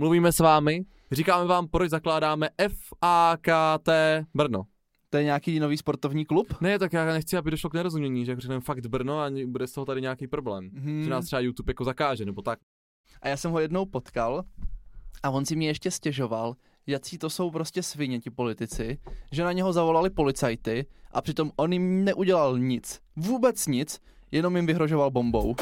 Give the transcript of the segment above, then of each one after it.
mluvíme s vámi, říkáme vám, proč zakládáme FAKT Brno. To je nějaký nový sportovní klub? Ne, tak já nechci, aby došlo k nerozumění, že řekneme fakt Brno a bude z toho tady nějaký problém. Hmm. Že nás třeba YouTube jako zakáže, nebo tak. A já jsem ho jednou potkal a on si mě ještě stěžoval, jaký to jsou prostě svině ti politici, že na něho zavolali policajty a přitom on jim neudělal nic. Vůbec nic, jenom jim vyhrožoval bombou.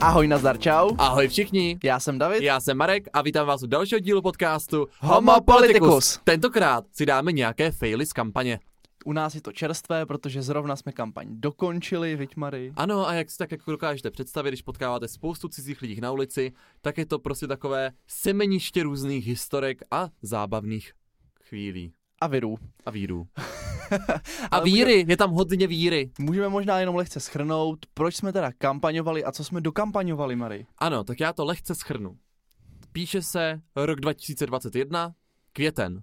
Ahoj, nazdar, čau. Ahoj všichni, Já jsem David. já jsem Marek a vítám vás u dalšího dílu podcastu Homo Politicus. Tentokrát si dáme nějaké faily z kampaně. U nás je to čerstvé, protože zrovna jsme kampaň dokončili, viď Mary? Ano, a jak si tak jako dokážete představit, když potkáváte spoustu cizích lidí na ulici, tak je to prostě takové semeniště různých historek a zábavných chvílí. A virů. A vírů. A víry, je tam hodně víry. Můžeme možná jenom lehce schrnout, proč jsme teda kampaňovali a co jsme dokampaňovali, Mary. Ano, tak já to lehce schrnu. Píše se rok 2021, květen.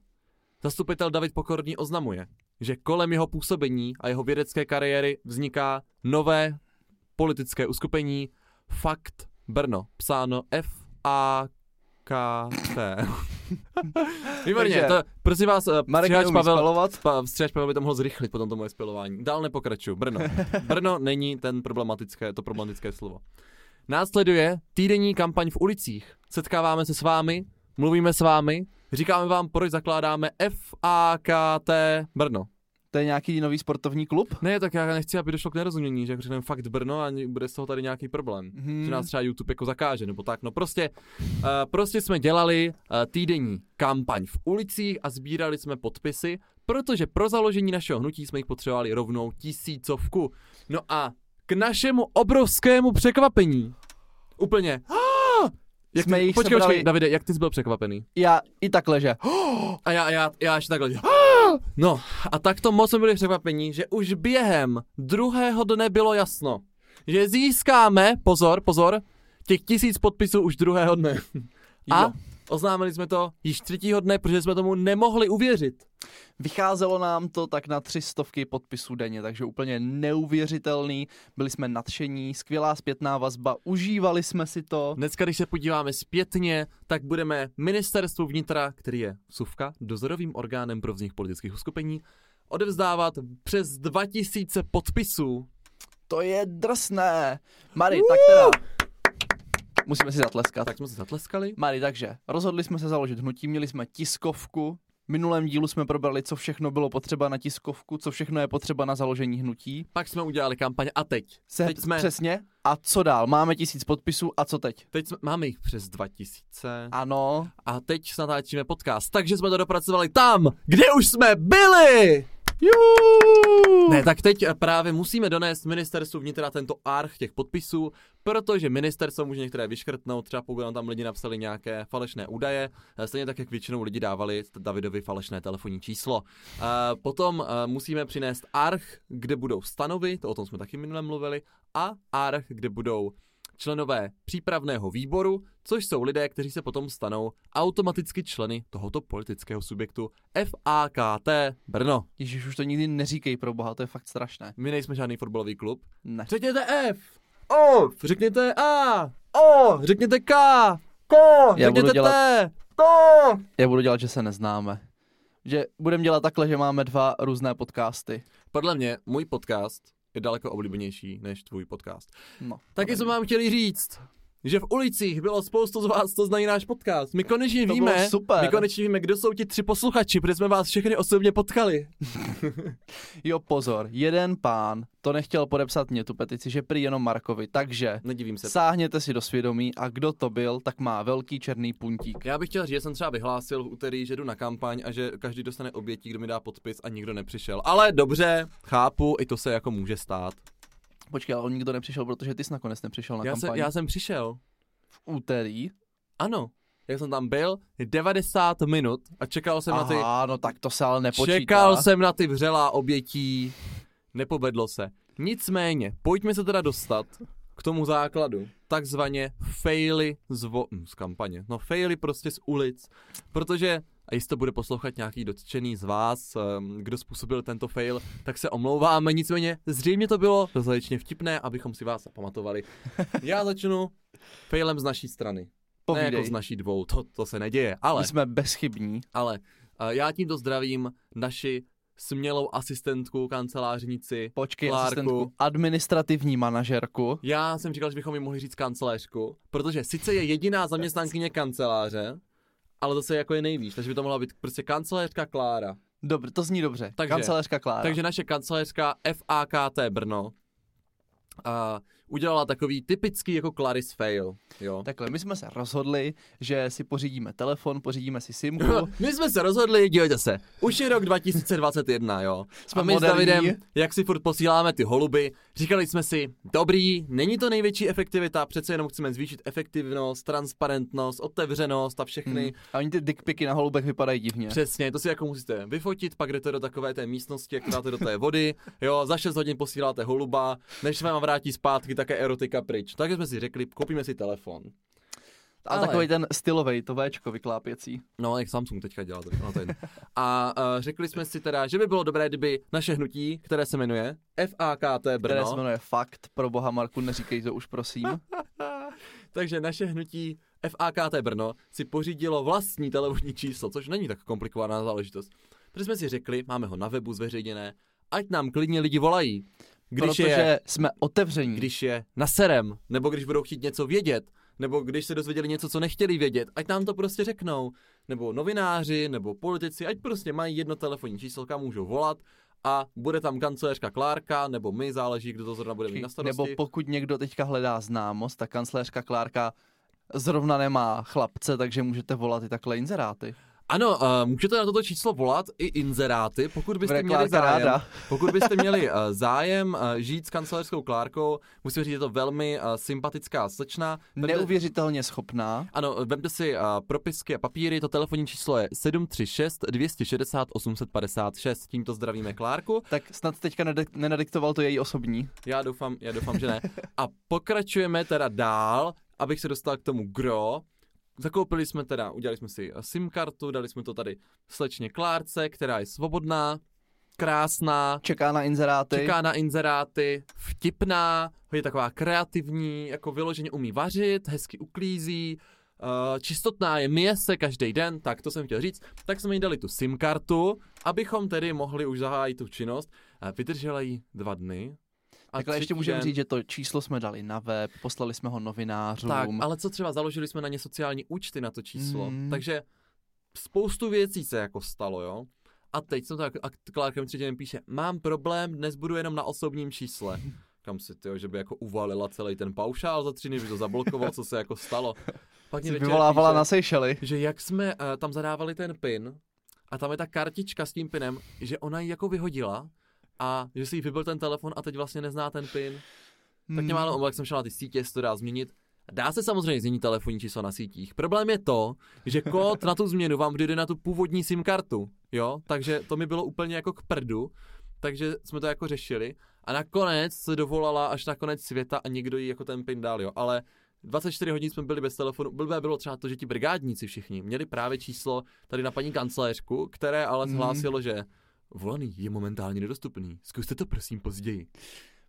Zastupitel David Pokorný oznamuje, že kolem jeho působení a jeho vědecké kariéry vzniká nové politické uskupení Fakt Brno, psáno F A K T. Výborně, Takže- to, prosím vás, eh, Marek střihač neumí Pavel, spalovat. pa, střihač Pavel by to mohl zrychlit potom to moje spilování. Dál nepokračuju, Brno. Brno není ten problematické, to problematické slovo. Následuje týdenní kampaň v ulicích. Setkáváme se s vámi, mluvíme s vámi, říkáme vám, proč zakládáme FAKT Brno. To je nějaký nový sportovní klub? Ne, tak já nechci, aby došlo k nerozumění, že řekneme fakt Brno a bude z toho tady nějaký problém. Hmm. Že nás třeba YouTube jako zakáže, nebo tak. No prostě, uh, prostě jsme dělali uh, týdenní kampaň v ulicích a sbírali jsme podpisy, protože pro založení našeho hnutí jsme jich potřebovali rovnou tisícovku. No a k našemu obrovskému překvapení, úplně, jak Jsme ty, jich počkej, sebrali- počkej, Davide, jak ty jsi byl překvapený? Já i takhle, že A já, já, já ještě takhle. "Ah!" No, a tak to moc jsme byli překvapení, že už během druhého dne bylo jasno, že získáme, pozor, pozor, těch tisíc podpisů už druhého dne. A oznámili jsme to již třetího dne, protože jsme tomu nemohli uvěřit. Vycházelo nám to tak na tři stovky podpisů denně, takže úplně neuvěřitelný, byli jsme nadšení, skvělá zpětná vazba, užívali jsme si to. Dneska, když se podíváme zpětně, tak budeme ministerstvu vnitra, který je SUVka, dozorovým orgánem pro vznik politických uskupení, odevzdávat přes 2000 podpisů. To je drsné. Mary, tak teda, musíme si zatleskat. Tak jsme se zatleskali. Mary, takže rozhodli jsme se založit hnutí, měli jsme tiskovku, minulém dílu jsme probrali, co všechno bylo potřeba na tiskovku, co všechno je potřeba na založení hnutí. Pak jsme udělali kampaň a teď. Se, Teď jsme- Přesně. A co dál? Máme tisíc podpisů a co teď? Teď jsme, máme jich přes 2000 Ano, a teď natáčíme podcast, takže jsme to dopracovali tam, kde už jsme byli! Juhu! Ne, tak teď eh, právě musíme donést ministerstvu vnitra tento arch těch podpisů, protože ministerstvo může některé vyškrtnout, třeba pokud tam lidi napsali nějaké falešné údaje, eh, stejně tak, jak většinou lidi dávali Davidovi falešné telefonní číslo. Eh, Potom musíme přinést arch, kde budou stanovy, to o tom jsme taky minule mluvili, a arch, kde budou členové přípravného výboru, což jsou lidé, kteří se potom stanou automaticky členy tohoto politického subjektu FAKT Brno. Ježíš, už to nikdy neříkej pro boha, to je fakt strašné. My nejsme žádný fotbalový klub. Ne. Řekněte F. O. Řekněte A. O. Řekněte K. K. Já budu Řekněte dělat- T. To. Já budu dělat, že se neznáme. Že budeme dělat takhle, že máme dva různé podcasty. Podle mě můj podcast je daleko oblíbenější než tvůj podcast. No. Taky jsme vám chtěli říct, že v ulicích bylo spoustu z vás, co znají náš podcast. My konečně To víme, super. my konečně víme, kdo jsou ti tři posluchači, protože jsme vás všechny osobně potkali. Jo, pozor, jeden pán to nechtěl podepsat mě tu petici, že prý jenom Markovi, takže Nedivím se. sáhněte si do svědomí a kdo to byl, tak má velký černý puntík. Já bych chtěl říct, že jsem třeba vyhlásil v úterý, že jdu na kampaň a že každý dostane obětí, kdo mi dá podpis a nikdo nepřišel. Ale dobře, chápu, i to se jako může stát. Počkej, ale on nikdo nepřišel, protože ty jsi nakonec nepřišel na Já jsem, kampaň. já jsem přišel. V úterý. Ano. Jak jsem tam byl, 90 minut a čekal jsem na ty... Aha, no tak to se ale nepočítá. Čekal jsem na ty vřelá obětí. Nepovedlo se. Nicméně, pojďme se teda dostat k tomu základu. Takzvaně faily z, vo- hm, z kampaně. No faily prostě z ulic. Protože a jestli to bude poslouchat nějaký dotčený z vás, um, kdo způsobil tento fail, tak se omlouváme, nicméně zřejmě to bylo dostatečně vtipné, abychom si vás zapamatovali. Já začnu failem z naší strany. Povídej. Ne jako z naší dvou, to, to se neděje, ale, My jsme bezchybní. ale uh, já tímto zdravím naši smělou asistentku, kancelářnici, Počkej, Klárku. asistentku, administrativní manažerku. Já jsem říkal, že bychom ji mohli říct kancelářku, protože sice je jediná zaměstnankyně kanceláře, ale zase jako je nejvíc, takže by to mohla být prostě kancelářka Klára. Dobře, to zní dobře. Takže- Kancelářka Klára. Takže naše kancelářka FAKT Brno a udělala takový typický jako Claris fail, jo. Takhle, my jsme se rozhodli, že si pořídíme telefon, pořídíme si simku. My jsme se rozhodli, dívejte se, už je rok 2021, jo. Jsme a my moderní. s Davidem, jak si furt posíláme ty holuby, říkali jsme si, dobrý, není to největší efektivita, přece jenom chceme zvýšit efektivnost, transparentnost, otevřenost a všechny. Hmm. A oni ty dickpiky na holubech vypadají divně. Přesně, to si jako musíte vyfotit, pak jdete do takové té místnosti, jak dáte do té vody, jo, za 6 hodin posíláte holuba, než se vám vrátí zpátky, také erotika pryč. Takže jsme si řekli, koupíme si telefon. A Ale- takový ten stylový, to Včko vyklápěcí. No, jak Samsung teďka dělá, to, no, to je jedno. A uh, řekli jsme si teda, že by bylo dobré, kdyby naše hnutí, které se jmenuje FAKT Které se Brno, jmenuje Fakt, pro boha Marku, neříkej to už prosím. takže naše hnutí FAKT Brno si pořídilo vlastní telefonní číslo, což není tak komplikovaná záležitost. Protože jsme si řekli, máme ho na webu zveřejněné, ať nám klidně lidi volají. Když Protože je, jsme otevření. když je na serem, nebo když budou chtít něco vědět, nebo když se dozvěděli něco, co nechtěli vědět, ať nám to prostě řeknou. Nebo novináři, nebo politici, ať prostě mají jedno telefonní číslo, kam můžou volat a bude tam kancelářka Klárka, nebo my, záleží, kdo to zrovna bude mít na starosti. Nebo pokud někdo teďka hledá známost, tak kancléřka Klárka zrovna nemá chlapce, takže můžete volat i takhle inzeráty. Ano, uh, můžete na toto číslo volat i inzeráty, pokud byste měli zájem. ráda. Pokud byste měli uh, zájem uh, žít s kancelářskou Klárkou, musím říct, je to velmi uh, sympatická slečna. Vemte- Neuvěřitelně schopná. Ano, vemte si uh, propisky a papíry, to telefonní číslo je 736 260 856. Tímto zdravíme Klárku. Tak snad teďka nenadiktoval to její osobní. Já doufám, já doufám, že ne. A pokračujeme teda dál, abych se dostal k tomu gro. Zakoupili jsme teda, udělali jsme si eh, SIM kartu, dali jsme to tady slečně Klárce, která je svobodná, krásná, Čeká na inzeráty. čeká na inzeráty, vtipná, je taková kreativní, jako vyloženě umí vařit, hezky uklízí, uh, čistotná je, myje se každý den, tak to jsem chtěl říct. Tak jsme jí dali tu SIM kartu, abychom tedy mohli už zahájit tu činnost. Uh, vydržela jí dva dny. A Takhle ještě třetí můžeme den- říct, že to číslo jsme dali na web, poslali jsme ho novinářům. Tak, ale co třeba, založili jsme na ně sociální účty na to číslo, Mm. takže spoustu věcí se jako stalo, jo. A teď jsem to jako, a Klárka mi třetí píše, mám problém, dnes budu jenom na osobním čísle. Kam si ty, že by jako uvalila celý ten paušál za tři dny, by to zablokoval, co se jako stalo. Pak mě vyvolávala na Seychely. že jak jsme uh, tam zadávali ten pin a tam je ta kartička s tím pinem, že ona ji jako vyhodila a že si jí vybil ten telefon a teď vlastně nezná ten pin. Tak mě Hmm. málo omluvil, jak jsem šel na ty sítě, jestli to dá změnit. Dá se samozřejmě změnit telefonní číslo na sítích. Problém je to, že kód na tu změnu vám vjde na tu původní SIM kartu, jo? Takže to mi bylo úplně jako k prdu, takže jsme to jako řešili. A nakonec se dovolala až na konec světa a někdo jí jako ten pin dal, jo? Ale 24 hodin jsme byli bez telefonu. Blbé bylo třeba to, že ti brigádníci všichni měli právě číslo tady na paní kancléřku, které ale zhlásilo, že volaný je momentálně nedostupný. Zkuste to prosím později.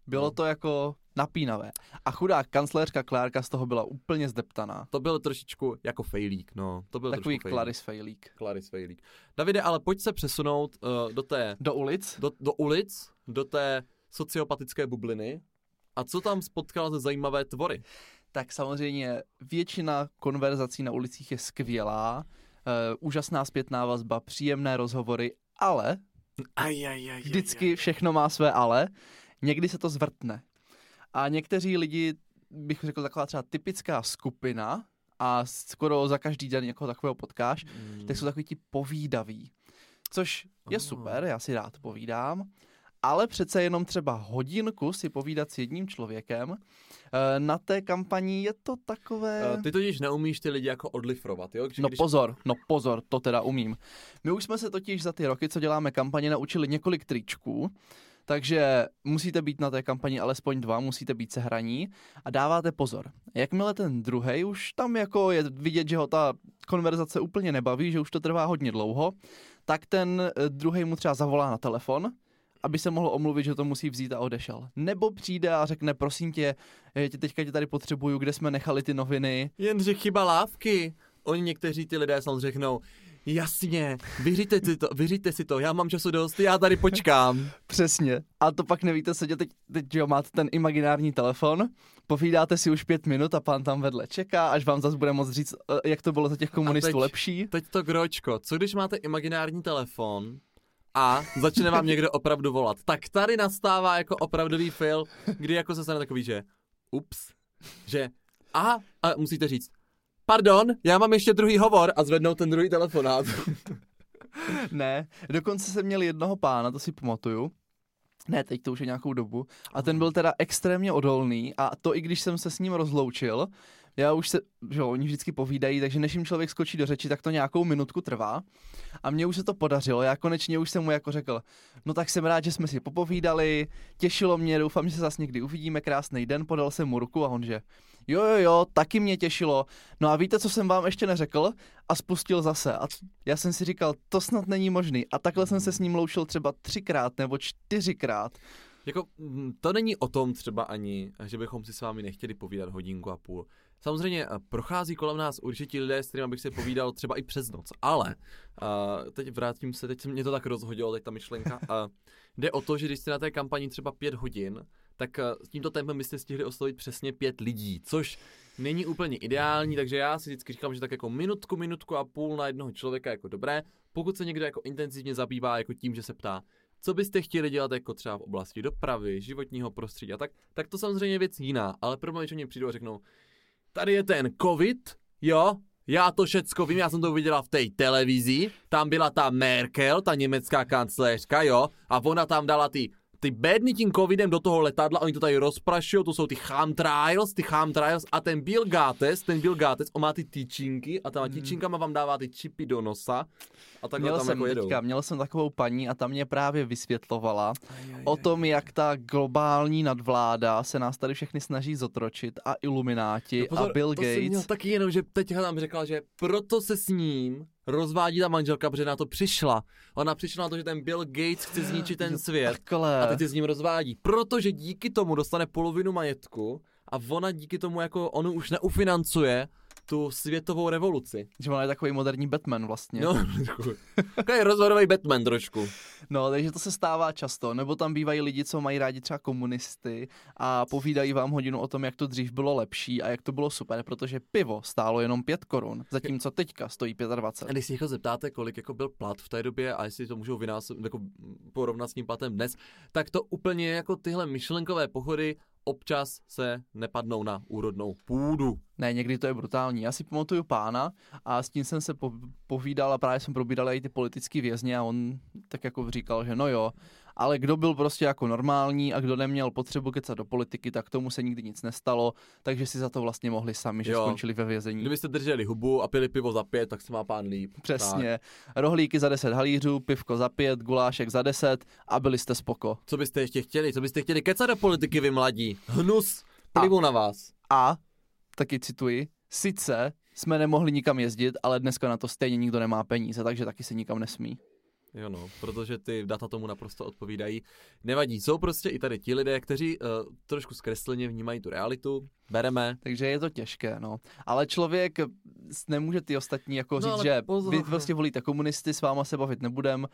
Bylo to jako napínavé. A chudá kancléřka Klárka z toho byla úplně zdeptaná. To byl trošičku jako fejlík, no. To byl Takový fejlík. Claris Fejlík. Claris fejlík. Davide, ale pojď se přesunout uh, do té, Do ulic? do, do ulic, do té sociopatické bubliny. A co tam spotkala ze zajímavé tvory? Tak samozřejmě většina konverzací na ulicích je skvělá, uh, úžasná zpětná vazba, příjemné rozhovory, ale Aj, aj, aj, vždycky všechno má své ale, někdy se to zvrtne. A někteří lidi, bych řekl taková třeba typická skupina, a skoro za každý den někoho takového potkáš, Mm. tak jsou takový ti povídaví. Což je Oh. super, já si rád povídám, ale přece jenom třeba hodinku si povídat s jedním člověkem. eh, Na té kampani je to takové... Uh, ty totiž neumíš ty lidi jako odlifrovat, jo? Když, No když... pozor, no pozor, to teda umím. My už jsme se totiž za ty roky, co děláme kampaně, naučili několik tričků, Takže musíte být na té kampani alespoň dva, musíte být sehraní a dáváte pozor. Jakmile ten druhý už tam jako je vidět, že ho ta konverzace úplně nebaví, že už to trvá hodně dlouho, tak ten eh, druhý mu třeba zavolá na telefon, aby se mohl omluvit, že to musí vzít a odešel. Nebo přijde a řekne, prosím tě, já tě teďka tě tady potřebuju, kde jsme nechali ty noviny. Jenže chyba lávky. Oni někteří ty lidé samozřejmě řeknou, jasně, vyříte si to, vyříte si to, já mám času dost, já tady počkám. Přesně. A to pak nevíte, co teď, teď jo, máte ten imaginární telefon, povídáte si už pět minut a pán tam vedle čeká, až vám zase bude moct říct, eh, jak to bylo za těch komunistů teď- lepší. Teď to gročko, co když máte imaginární telefon a začne vám někdo opravdu volat, tak tady nastává jako opravdový fail, kdy jako se stane takový, že ups, že a, a musíte říct, pardon, já mám ještě druhý hovor a zvednou ten druhý telefonát. Ne, dokonce jsem měl jednoho pána, to si pamatuju. Ne, teď to už je nějakou dobu. A ten byl teda extrémně odolný a to i když jsem se s ním rozloučil, já už se, že jo, oni vždycky povídají, takže než jim člověk skočí do řeči, tak to nějakou minutku trvá. A mně už se to podařilo, já konečně už jsem mu jako řekl, no tak jsem rád, že jsme si popovídali, těšilo mě, doufám, že se zase někdy uvidíme, krásný den, podal jsem mu ruku a on že, jo, jo, jo, taky mě těšilo. No a víte, co jsem vám ještě neřekl? A spustil zase. A já jsem si říkal, to snad není možný. A takhle jsem se s ním loučil třeba třikrát nebo čtyřikrát. Jako, to není o tom třeba ani, že bychom si s vámi nechtěli povídat hodinku a půl. Samozřejmě eh, prochází kolem nás určitě lidé, s kterými bych si povídal třeba i přes noc, ale uh, teď vrátím se, teď se mě to tak rozhodilo, teď ta myšlenka. Uh, jde o to, že když jste na té kampani třeba pět hodin, tak uh, s tímto tempem byste stihli oslovit přesně pět lidí, což není úplně ideální, takže já si vždycky říkám, že tak jako minutku, minutku a půl na jednoho člověka jako dobré, pokud se někdo jako intenzivně zabývá jako tím, že se ptá, co byste chtěli dělat jako třeba v oblasti dopravy, životního prostředí a tak, tak to samozřejmě je věc jiná, ale problém je, že mě přijdou a řeknou, tady je ten covid, jo, já to všecko vím, já jsem to viděla v té televizi, tam byla ta Merkel, ta německá kancléřka, jo, a ona tam dala ty ty bedny tím covidem do toho letadla, oni to tady rozprašují, to jsou ty chemtrails, ty chemtrails a ten Bill Gates, ten Bill Gates, on má ty tyčinky a těma tyčinkama vám dává ty čipy do nosa a takhle Měl tam jsem jako jedou. teďka, měl jsem takovou paní a ta mě právě vysvětlovala o tom, jak ta globální nadvláda se nás tady všechny snaží zotročit a ilumináti No pozor, a Bill to jsem měl Gates. taky jenom, že teďka nám řekla, že proto se s ním rozvádí ta manželka, protože na to přišla. Ona přišla na to, že ten Bill Gates chce zničit ten svět Takhle. a teď se s ním rozvádí. Protože díky tomu dostane polovinu majetku a ona díky tomu jako on už neufinancuje tu světovou revoluci. Že ona je takový moderní Batman vlastně. No, trošku. Takový rozhodový Batman trošku. No, takže to se stává často. Nebo tam bývají lidi, co mají rádi třeba komunisty a povídají vám hodinu o tom, jak to dřív bylo lepší a jak to bylo super, protože pivo stálo jenom 5 korun, zatímco teďka stojí A 25. když si jako zeptáte, kolik jako byl plat v té době a jestli to můžou vynásob, jako porovnat s tím platem dnes, tak to úplně jako tyhle myšlenkové pochody občas se nepadnou na úrodnou půdu. Ne, někdy to je brutální. Já si pamatuju pána a s tím jsem se po, povídal a právě jsem probídal i ty politický vězně a on tak jako říkal, že no jo, ale kdo byl prostě jako normální a kdo neměl potřebu kecat do politiky, tak tomu se nikdy nic nestalo, takže si za to vlastně mohli sami, že Jo. skončili ve vězení. Kdybyste drželi hubu a pili pivo za pět, tak se má pán líp. Přesně. Rohlíky za 10 halířů, pivko za 5, gulášek za 10 a byli jste spoko. Co byste ještě chtěli? Co byste chtěli kecat do politiky, vy mladí? Hnus, plivu na vás. A, taky cituji, sice jsme nemohli nikam jezdit, ale dneska na to stejně nikdo nemá peníze, takže taky se nikam nesmí. Jo no, protože ty data tomu naprosto odpovídají. Nevadí, jsou prostě i tady ti lidé, kteří uh, trošku zkresleně vnímají tu realitu. Bereme. Takže je to těžké, no. Ale člověk nemůže ty ostatní jako No, říct, že pozor. vy prostě volíte komunisty, s váma se bavit nebudem,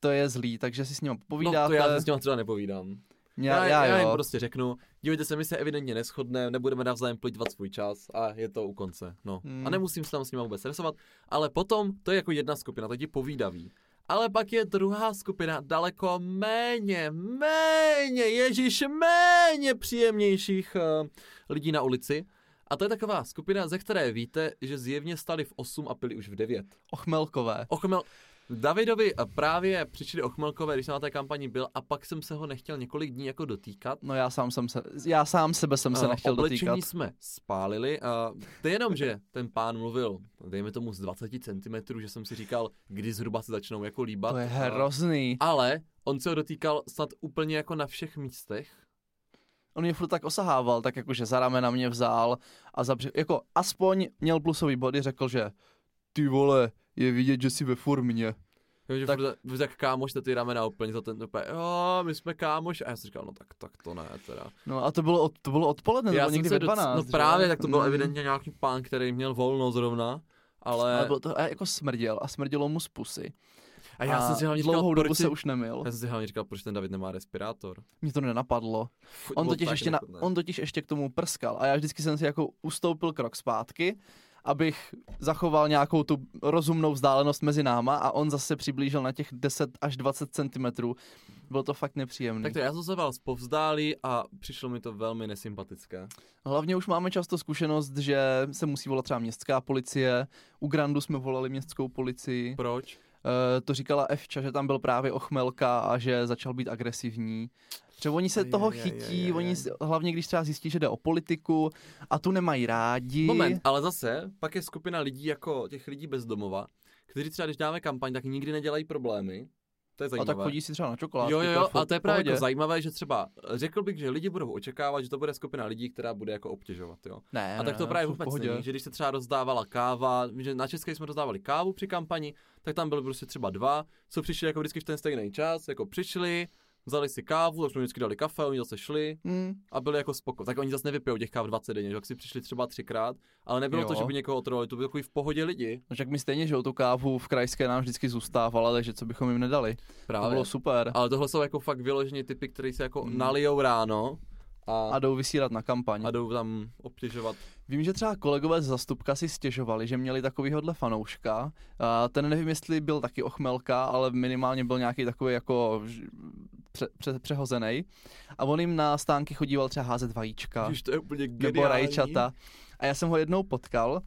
to je zlý, takže si s ním No povídáte. to já si s těma třeba nepovídám. já, já, já, já jim jo. prostě řeknu, dívejte se, my se evidentně neschodneme, nebudeme navzájem plýtvat svůj čas a je to u konce. No. Hmm. A nemusím se tam s nimi vůbec stresovat, ale potom to je jako jedna skupina, to ti povídaví. Ale pak je druhá skupina daleko méně, méně, ježíš, méně příjemnějších uh, lidí na ulici. A to je taková skupina, ze které víte, že zjevně stali v 8 a pili už v 9. Ochmelkové. Ochmel, Davidovi eh, právě přišli ochmelkové, když jsem na té kampani byl a pak jsem se ho nechtěl několik dní jako dotýkat. No já sám jsem se, já sám sebe jsem se Eh, nechtěl Oblečení dotýkat. jsme spálili a to je jenom, že ten pán mluvil, dejme tomu z 20 cm, že jsem si říkal, kdy zhruba se začnou jako líbat. To je hrozný. Ale on se ho dotýkal snad úplně jako na všech místech. On mě furt tak osahával, tak jakože za ramena mě vzal a za bři- jako aspoň měl plusový body, řekl, že ty vole, je vidět, že jsi ve formě. Jo, že Tak- furt, tak kámoš ty ramena úplně za ten úplně, jo, my jsme kámoš. A já jsem říkal, no tak, tak to ne, teda. No a to bylo, od, to bylo odpoledne, to já bylo někdy ve doc- 12. No že? právě, tak to byl Mm. evidentně nějaký pán, který měl volno zrovna. Ale, Ale bylo to a jako smrděl a smrdělo mu z pusy. a já jsem si hlavně říkal, dlouhou proč dobu si, se už nemil. já jsem si hlavně říkal, proč ten David nemá respirátor. Mě to nenapadlo. Fuj, On totiž, ještě na, nechutné. on totiž ještě k tomu prskal a já vždycky jsem si jako ustoupil krok zpátky, abych zachoval nějakou tu rozumnou vzdálenost mezi náma a on zase přiblížil na těch 10 až 20 cm. Bylo to fakt nepříjemné. Tak to já jsem se vás povzdálí a přišlo mi to velmi nesympatické. Hlavně už máme často zkušenost, že se musí volat třeba městská policie. U Grandu jsme volali městskou policii. Proč? E, to říkala Evča, že tam byl právě ochmelka a že začal být agresivní. Že oni se Aj, toho aj, chytí, aj, aj, oni hlavně když třeba zjistí, že jde o politiku a tu nemají rádi. Moment, ale zase, pak je skupina lidí jako těch lidí bezdomova, kteří třeba, když dáme kampaň, tak nikdy nedělají problémy. To je A zajímavé. tak chodí si třeba na čokoládku. Jo, jo, jo, a to je právě jako zajímavé, že třeba řekl bych, že lidi budou očekávat, že to bude skupina lidí, která bude jako obtěžovat, jo. Ne, A tak to ne, právě vůbec není, že když se třeba rozdávala káva, že na české jsme rozdávali kávu při kampani, tak tam byly prostě třeba dva, co přišli jako vždycky v ten stejný čas, jako přišli, vzali si kávu, tak jsme vždycky dali kafe, oni zase šli Hmm. a byli jako spoko. Tak oni zase nevypijou těch káv 20 denně, že tak si přišli třeba třikrát, ale nebylo Jo. to, že by někoho otrovali, to byli takový v pohodě lidi. No však my stejně, že o tu kávu v krajské nám vždycky zůstávala, takže co bychom jim nedali. Právě. To bylo super. Ale tohle jsou jako fakt vyloženě typy, které se jako Mm. nalijou ráno a, A jdou vysílat na kampaň. a jdou tam obtěžovat. Vím, že třeba kolegové z zastupka si stěžovali, že měli takovýhodle fanouška. A ten nevím, jestli byl taky ochmelka, ale minimálně byl nějaký takový jako pře, pře, přehozený. A on jim na stánky chodíval třeba házet vajíčka Už to je úplně nebo rajčata. A já jsem ho jednou potkal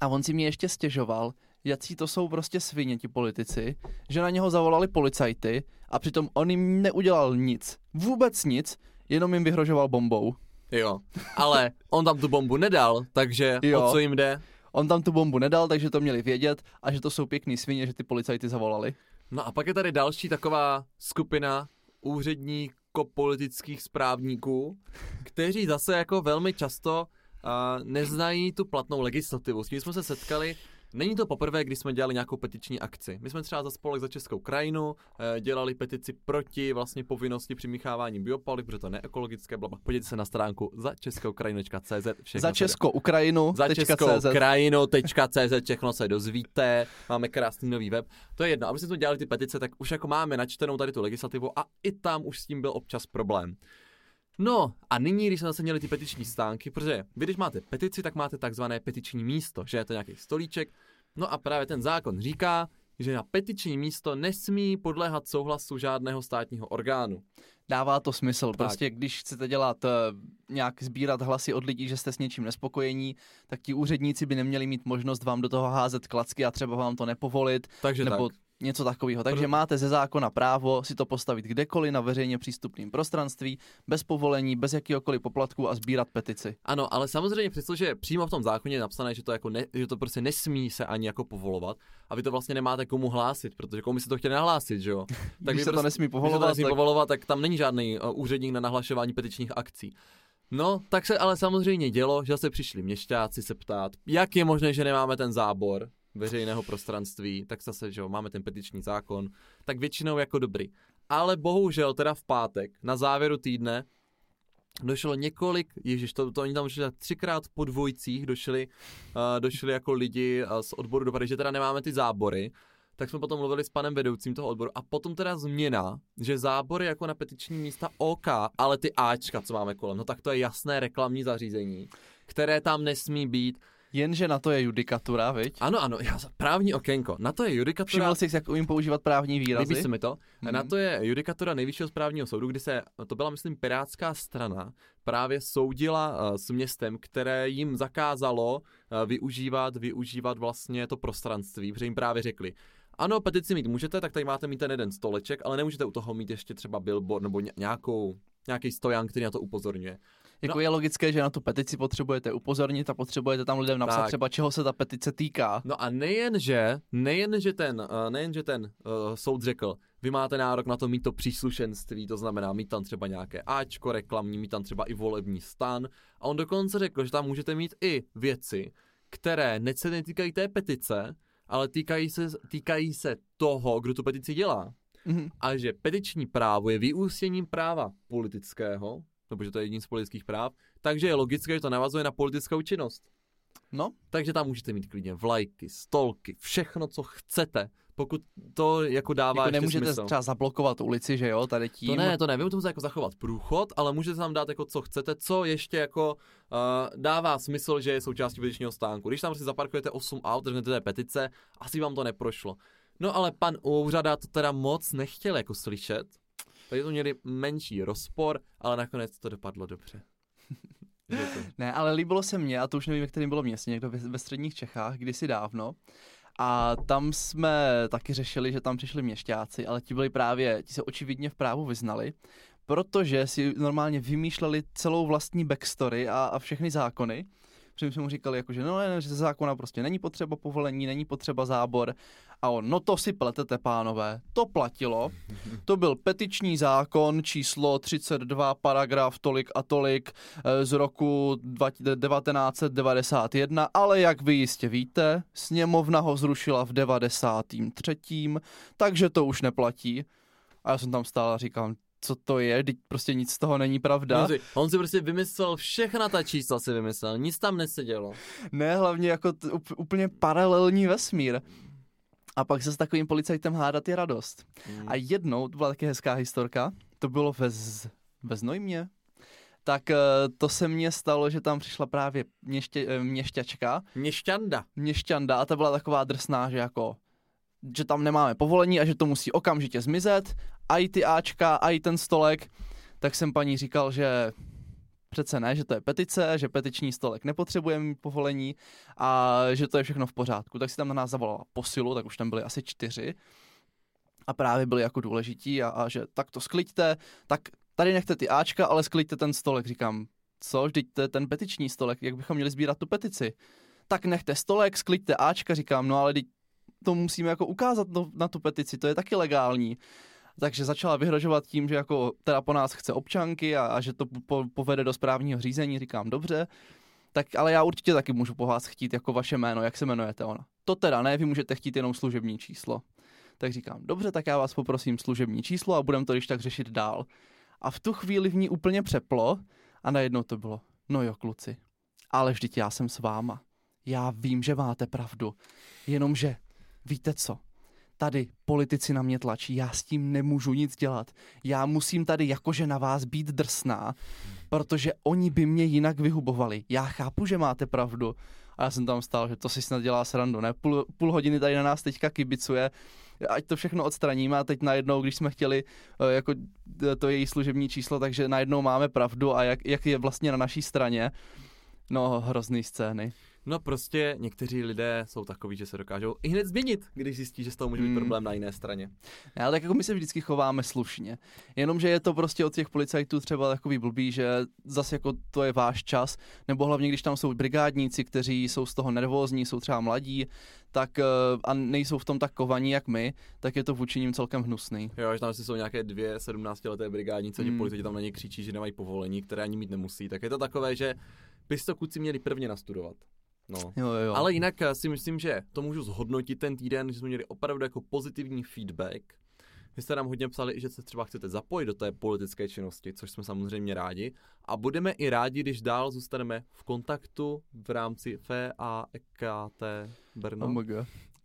a on si mě ještě stěžoval, jaký to jsou prostě svině ti politici, že na něho zavolali policajty a přitom on jim neudělal nic. Vůbec nic, jenom jim vyhrožoval bombou. Jo, ale on tam tu bombu nedal, takže Jo. o co jim jde? On tam tu bombu nedal, takže to měli vědět a že to jsou pěkný svině, že ty policajty zavolali. No a pak je tady další taková skupina úředníko-politických správníků, kteří zase jako velmi často uh, neznají tu platnou legislativu. S tím jsme se setkali Není to poprvé, kdy jsme dělali nějakou petiční akci. My jsme třeba za spolek za Českou krajinu eh, dělali petici proti vlastně povinnosti přimíchávání biopaliv, protože to je neekologické. Blabla. Podívejte se na stránku za českou krajinu.cz. Za Českou Ukrajinu. za českou CZ. krajinu.cz, všechno se dozvíte, máme krásný nový web. To je jedno, aby jsme to dělali ty petice, tak už jako máme načtenou tady tu legislativu a i tam už s tím byl občas problém. No a nyní, když jsme zase měli ty petiční stánky, protože vy když máte petici, tak máte takzvané petiční místo, že je to nějaký stolíček. No a právě ten zákon říká, že na petiční místo nesmí podléhat souhlasu žádného státního orgánu. Dává to smysl. Prostě když chcete dělat, eh, nějak sbírat hlasy od lidí, že jste s něčím nespokojení, tak ti úředníci by neměli mít možnost vám do toho házet klacky a třeba vám to nepovolit, Takže nebo tak. Něco takového. Takže Pro- máte ze zákona právo si to postavit kdekoliv na veřejně přístupném prostranství, bez povolení, bez jakýhokoliv poplatku a sbírat petici. Ano, ale samozřejmě přestože přímo v tom zákoně je napsané, že to, jako ne, že to prostě nesmí se ani jako povolovat a vy to vlastně nemáte komu hlásit, protože komu si to chtěli nahlásit, že jo? Když se to prostě- nesmí Když se to povolovat, nesmí tak povolovat, tak tam není žádný uh, úředník na nahlašování petičních akcí. No, tak se ale samozřejmě dělo, že se přišli měšťáci se ptát, jak je možné, že nemáme ten zábor veřejného prostranství, tak zase, že jo, máme ten petiční zákon, tak většinou jako dobrý. Ale bohužel teda v pátek, na závěru týdne, došlo několik, ježiš, to, to oni tam tak třikrát po dvojcích, došli, uh, došli jako lidi uh, z odboru dopravy, že teda nemáme ty zábory, tak jsme potom mluvili s panem vedoucím toho odboru a potom teda změna, že zábory jako na petiční místa OK, ale ty Ačka, co máme kolem, no tak to je jasné reklamní zařízení, které tam nesmí být. Jenže na to je judikatura, viď? Ano, ano, já, právní okénko, na to je judikatura, Všiml jsi, jak umím používat právní výrazy? líbí se mi to, Mhm. na to je judikatura nejvyššího správního soudu, kdy se, to byla myslím pirátská strana, právě soudila uh, s městem, které jim zakázalo uh, využívat, využívat vlastně to prostranství, protože jim právě řekli, ano, petici mít můžete, tak tady máte mít ten jeden stoleček, ale nemůžete u toho mít ještě třeba billboard nebo ně- nějakou, nějaký stojan, který na to upozorňuje. Jako No. je logické, že na tu petici potřebujete upozornit a potřebujete tam lidem napsat Tak. třeba, čeho se ta petice týká. No a nejenže, nejenže ten, uh, nejenže ten uh, soud řekl, vy máte nárok na to mít to příslušenství, to znamená mít tam třeba nějaké Ačko reklamní, mít tam třeba i volební stan. A on dokonce řekl, že tam můžete mít i věci, které ne- se netýkají té petice, ale týkají se, týkají se toho, kdo tu petici dělá. Mhm. A že petiční právo je vyústěním práva politického, nebo že to je jedním z politických práv, takže je logické, že to navazuje na politickou činnost. No, Takže tam můžete mít klidně vlajky, stolky, všechno, co chcete, pokud to jako dává jako nemůžete smysl. třeba zablokovat ulici, že jo, tady tím. To ne, to ne, vy můžete jako zachovat průchod, ale můžete tam dát jako co chcete, co ještě jako uh, dává smysl, že je součástí petičního stánku. Když tam prostě zaparkujete 8 aut, řeknete té petice, asi vám to neprošlo. No ale pan úřada to teda moc nechtěl jako slyšet, takže to měli menší rozpor, ale nakonec to dopadlo dobře. Ne, ale líbilo se mně, a to už nevím, ve kterém bylo městě, někdo ve, ve středních Čechách, kdysi dávno. A tam jsme taky řešili, že tam přišli měšťáci, ale ti byli právě, ti se očividně v právu vyznali, protože si normálně vymýšleli celou vlastní backstory a, a všechny zákony. Protože jsme mu říkali, jako, že no, ne, že ze zákona prostě není potřeba povolení, není potřeba zábor. A on, no to si pletete, pánové, to platilo. To byl petiční zákon číslo 32, paragraf tolik a tolik eh, z roku 20- 1991, ale jak vy jistě víte, sněmovna ho zrušila v 93. takže to už neplatí. A já jsem tam stál a říkám, co to je, teď prostě nic z toho není pravda. On si, on si prostě vymyslel všechna ta čísla si vymyslel, nic tam nesedělo. Ne, hlavně jako t- úplně paralelní vesmír. A pak se s takovým policajtem hádat je radost. Mm. A jednou, to byla taky hezká historka, to bylo ve, Z, ve Znojmě, tak eh, to se mně stalo, že tam přišla právě měště, eh, měšťačka, Měšťanda. měšťanda a ta byla taková drsná, že jako že tam nemáme povolení a že to musí okamžitě zmizet, i ty Ačka, a i ten stolek, tak jsem paní říkal, že přece ne, že to je petice, že petiční stolek nepotřebuje mít povolení a že to je všechno v pořádku. Tak si tam na nás zavolala posilu, tak už tam byli asi čtyři a právě byli jako důležití a, a že tak to skliďte, tak tady nechte ty Ačka, ale skliďte ten stolek. Říkám, co, vždyť to je ten petiční stolek, jak bychom měli sbírat tu petici. Tak nechte stolek, skliďte Ačka, říkám, no ale teď to musíme jako ukázat no, na tu petici, to je taky legální. Takže začala vyhrožovat tím, že jako teda po nás chce občanky a, a že to po, povede do správního řízení, říkám dobře. Tak ale já určitě taky můžu po vás chtít jako vaše jméno, jak se jmenujete ona. To teda ne, vy můžete chtít jenom služební číslo. Tak říkám, dobře, tak já vás poprosím služební číslo a budeme to když tak řešit dál. A v tu chvíli v ní úplně přeplo a najednou to bylo, no jo kluci, ale vždyť já jsem s váma. Já vím, že máte pravdu, jenomže víte co, tady politici na mě tlačí, já s tím nemůžu nic dělat. Já musím tady jakože na vás být drsná, protože oni by mě jinak vyhubovali. Já chápu, že máte pravdu. A já jsem tam stál, že to si snad dělá srandu, ne? Půl, půl hodiny tady na nás teďka kibicuje, ať to všechno odstraníme a teď najednou, když jsme chtěli eh, jako eh, to její služební číslo, takže najednou máme pravdu a jak, jak je vlastně na naší straně. No, hrozný scény. No prostě někteří lidé jsou takový, že se dokážou i hned změnit, když zjistí, že z toho může být Hmm. problém na jiné straně. Ne, ale tak jako my se vždycky chováme slušně. Jenomže je to prostě od těch policajtů třeba takový blbý, že zase jako to je váš čas, nebo hlavně když tam jsou brigádníci, kteří jsou z toho nervózní, jsou třeba mladí, tak eh, a nejsou v tom tak kovaní jak my, tak je to vůči ním celkem hnusný. Jo, že tam si jsou nějaké dvě 17-leté brigádnice, mm. policajti tam na ně křičí, že nemají povolení, které ani mít nemusí, tak je to takové, že bys to kluci měli prvně nastudovat. No. Jo, jo. Ale jinak eh, si myslím, že to můžu zhodnotit ten týden, že jsme měli opravdu jako pozitivní feedback. Vy jste nám hodně psali, že se třeba chcete zapojit do té politické činnosti, což jsme samozřejmě rádi. A budeme i rádi, když dál zůstaneme v kontaktu v rámci FAEKT Brno. OMG.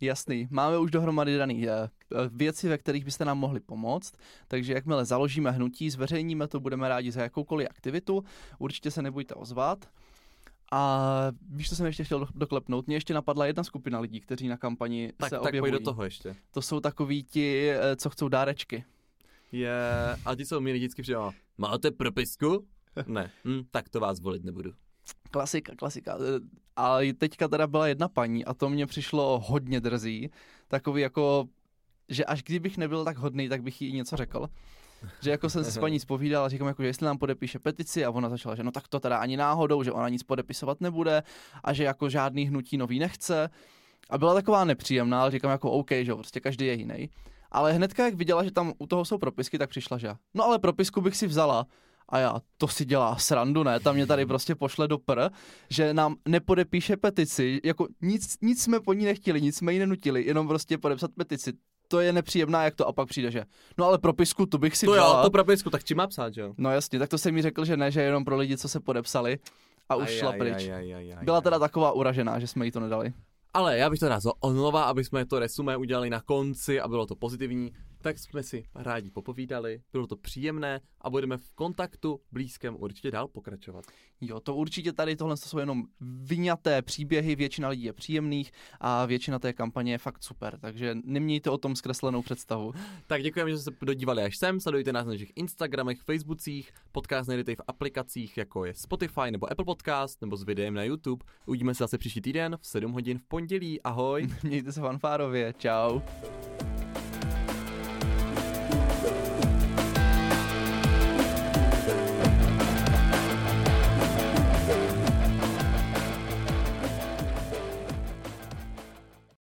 Jasný. Máme už dohromady daný eh, věci, ve kterých byste nám mohli pomoct, takže jakmile založíme hnutí, zveřejníme to, budeme rádi za jakoukoliv aktivitu, určitě se nebojte ozvat. A víš, co jsem ještě chtěl do- doklepnout? Mně ještě napadla jedna skupina lidí, kteří na kampani tak, se tak objevují. pojď do toho ještě. To jsou takoví ti, eh, co chcou dárečky. Je, a ti jsou mi vždycky přijde, máte propisku? Ne, hm, tak to vás volit nebudu. Klasika, klasika. Eh, A teďka teda byla jedna paní a to mě přišlo hodně drzí. Takový jako že až kdybych nebyl tak hodný, tak bych jí něco řekl. Že jako jsem se s paní spovídal a říkám, jako, že jestli nám podepíše petici a ona začala, že no tak to teda ani náhodou, že ona nic podepisovat nebude a že jako žádný hnutí nový nechce. A byla taková nepříjemná, ale říkám jako OK, že prostě každý je jiný. Ale hnedka, jak viděla, že tam u toho jsou propisky, tak přišla, že no ale propisku bych si vzala. A já, to si dělá srandu, ne? Tam mě tady prostě pošle do pr, že nám nepodepíše petici, jako nic, nic jsme po ní nechtěli, nic jsme jí nenutili, jenom prostě podepsat petici. To je nepříjemná, jak to a pak přijde, že no ale propisku tu bych si To vzala. jo, to propisku, tak čím má psát, že jo? No jasně, tak to jsem mi řekl, že ne, že jenom pro lidi, co se podepsali a už Aj, šla aj, pryč. aj, aj, aj, aj, Byla teda taková uražená, že jsme jí to nedali. Ale já bych to rád znova, aby jsme to resumé udělali na konci a bylo to pozitivní, tak jsme si rádi popovídali, bylo to příjemné a budeme v kontaktu blízkém určitě dál pokračovat. Jo, to určitě tady tohle jsou jenom vyňaté příběhy, většina lidí je příjemných a většina té kampaně je fakt super, takže nemějte o tom zkreslenou představu. Tak děkujeme, že jste se dodívali až sem, sledujte nás na našich Instagramech, Facebookcích, podcast najdete i v aplikacích jako je Spotify nebo Apple Podcast nebo s videem na YouTube. Uvidíme se zase příští týden v 7 hodin v pondělí, ahoj! Mějte se fanfárově, čau.